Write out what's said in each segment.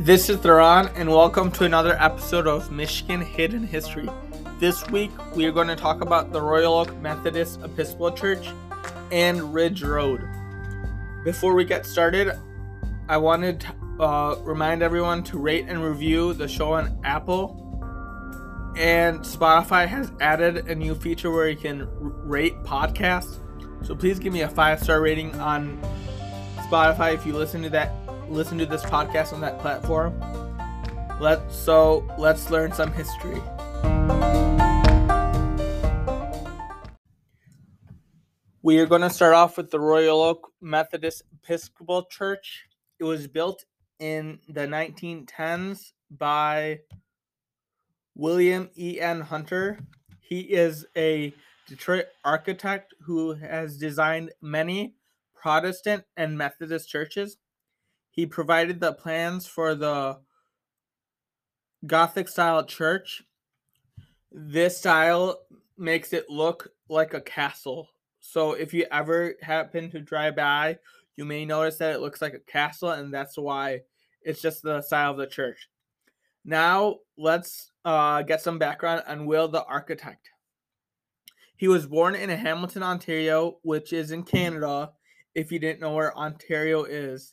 This is Theron, and welcome to another episode of Michigan Hidden History. This week, we are going to talk about the Royal Oak Methodist Episcopal Church and Ridge Road. Before we get started, I wanted to uh, remind everyone to rate and review the show on Apple. And Spotify has added a new feature where you can rate podcasts. So please give me a five star rating on Spotify if you listen to that listen to this podcast on that platform. Let's so let's learn some history. We are going to start off with the Royal Oak Methodist Episcopal Church. It was built in the 1910s by William E. N. Hunter. He is a Detroit architect who has designed many Protestant and Methodist churches. He provided the plans for the Gothic style church. This style makes it look like a castle. So if you ever happen to drive by, you may notice that it looks like a castle, and that's why it's just the style of the church. Now let's uh, get some background on Will the architect. He was born in Hamilton, Ontario, which is in Canada. If you didn't know where Ontario is,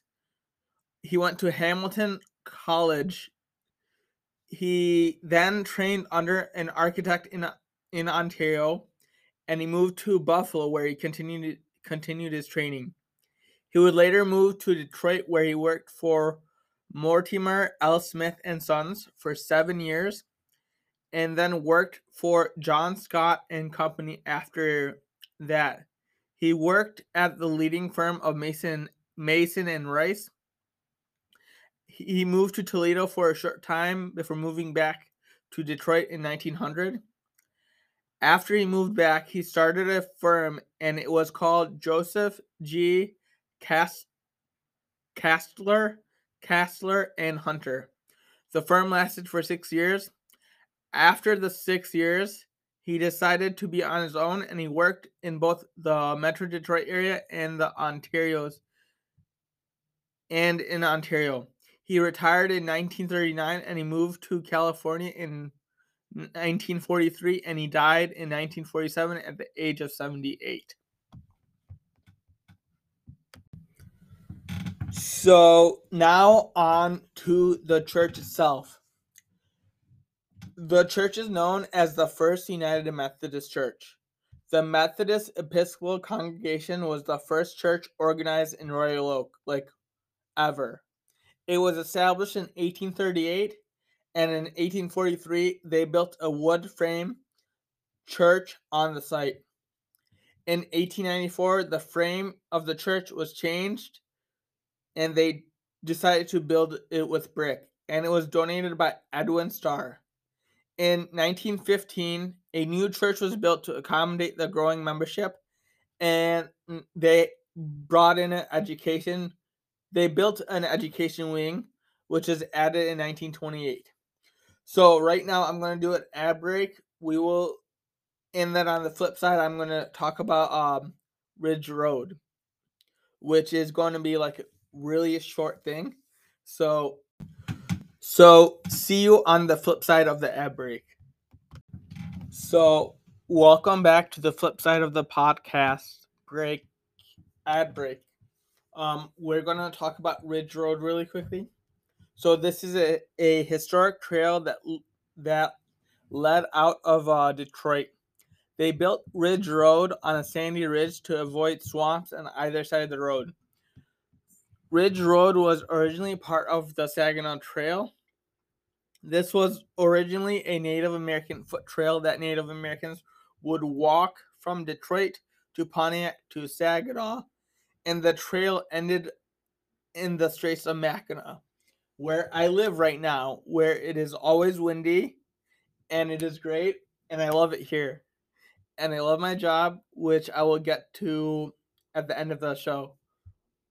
he went to Hamilton College. He then trained under an architect in in Ontario, and he moved to Buffalo, where he continued continued his training. He would later move to Detroit, where he worked for Mortimer L. Smith and Sons for seven years, and then worked for John Scott and Company after that. He worked at the leading firm of Mason Mason and Rice he moved to Toledo for a short time before moving back to Detroit in 1900. After he moved mm-hmm. back, he started a firm and it was called Joseph G. Cast- Kastler, Kastler and Hunter. The firm lasted for six years. After the six years, he decided to be on his own and he worked in both the Metro Detroit area and the Ontario's and in Ontario. He retired in 1939 and he moved to California in 1943 and he died in 1947 at the age of 78. So now on to the church itself. The church is known as the First United Methodist Church. The Methodist Episcopal Congregation was the first church organized in Royal Oak, like ever. It was established in 1838, and in 1843, they built a wood frame church on the site. In 1894, the frame of the church was changed, and they decided to build it with brick, and it was donated by Edwin Starr. In 1915, a new church was built to accommodate the growing membership, and they brought in education they built an education wing, which is added in 1928. So right now I'm going to do an ad break. We will, and then on the flip side, I'm going to talk about um, Ridge Road, which is going to be like really a short thing. So, so see you on the flip side of the ad break. So welcome back to the flip side of the podcast break, ad break. Um, we're going to talk about Ridge Road really quickly. So this is a, a historic trail that that led out of uh, Detroit. They built Ridge Road on a sandy ridge to avoid swamps on either side of the road. Ridge Road was originally part of the Saginaw Trail. This was originally a Native American foot trail that Native Americans would walk from Detroit to Pontiac to Saginaw and the trail ended in the Straits of Mackinac, where I live right now, where it is always windy and it is great, and I love it here. And I love my job, which I will get to at the end of the show.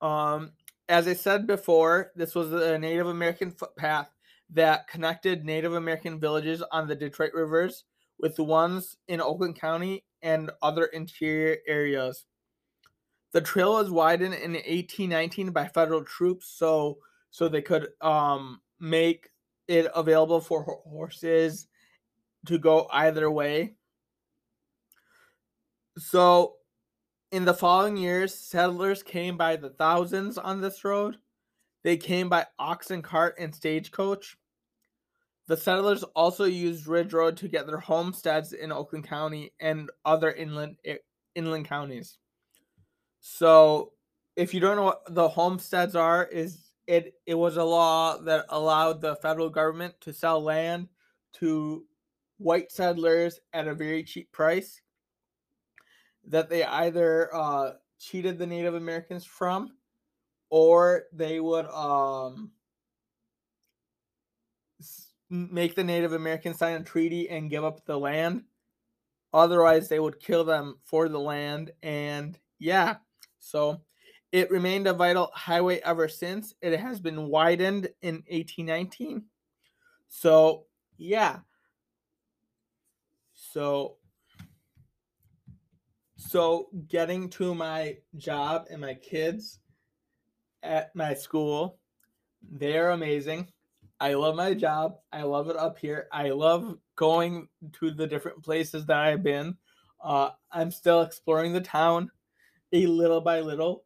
Um, as I said before, this was a Native American footpath that connected Native American villages on the Detroit rivers with the ones in Oakland County and other interior areas. The trail was widened in 1819 by federal troops, so so they could um make it available for horses to go either way. So, in the following years, settlers came by the thousands on this road. They came by oxen cart and stagecoach. The settlers also used Ridge Road to get their homesteads in Oakland County and other inland inland counties. So, if you don't know what the homesteads are, is it it was a law that allowed the federal government to sell land to white settlers at a very cheap price that they either uh, cheated the Native Americans from or they would um, make the Native Americans sign a treaty and give up the land. Otherwise, they would kill them for the land. And yeah, so it remained a vital highway ever since. It has been widened in 1819. So, yeah. So, so getting to my job and my kids at my school, they're amazing. I love my job. I love it up here. I love going to the different places that I've been. Uh, I'm still exploring the town a little by little.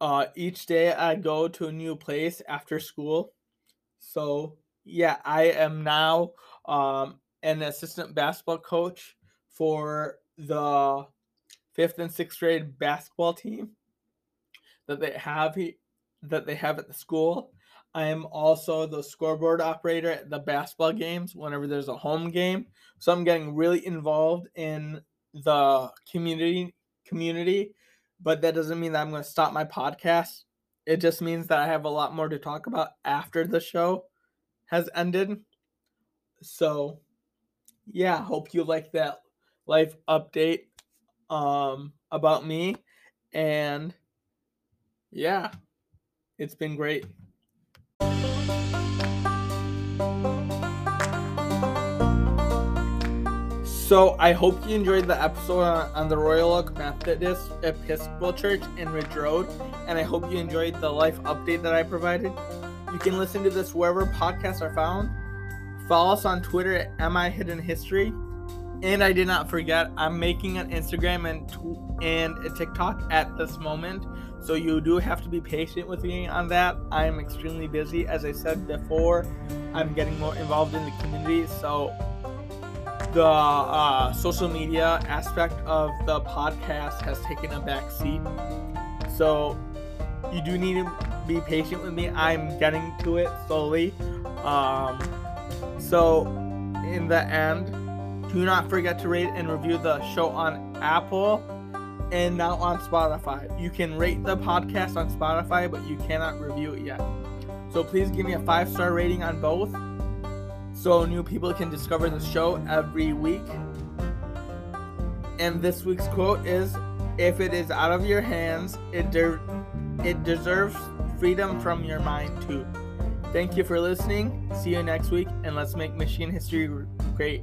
Uh, each day I go to a new place after school. So yeah, I am now um, an assistant basketball coach for the fifth and sixth grade basketball team that they have that they have at the school. I am also the scoreboard operator at the basketball games whenever there's a home game. So I'm getting really involved in the community community but that doesn't mean that I'm going to stop my podcast. It just means that I have a lot more to talk about after the show has ended. So, yeah, hope you like that life update um about me and yeah, it's been great. So I hope you enjoyed the episode on, on, the Royal Oak Methodist Episcopal Church in Ridge Road, and I hope you enjoyed the life update that I provided. You can listen to this wherever podcasts are found. Follow us on Twitter at MI Hidden History. And I did not forget, I'm making an Instagram and and a TikTok at this moment. So you do have to be patient with me on that. I am extremely busy. As I said before, I'm getting more involved in the community. So the uh, social media aspect of the podcast has taken a back seat. So you do need to be patient with me. I'm getting to it slowly. Um, so in the end, do not forget to rate and review the show on Apple and now on Spotify. You can rate the podcast on Spotify, but you cannot review it yet. So please give me a five star rating on both so new people can discover the show every week. And this week's quote is If it is out of your hands, it, de- it deserves freedom from your mind too. Thank you for listening. See you next week, and let's make Michigan history great.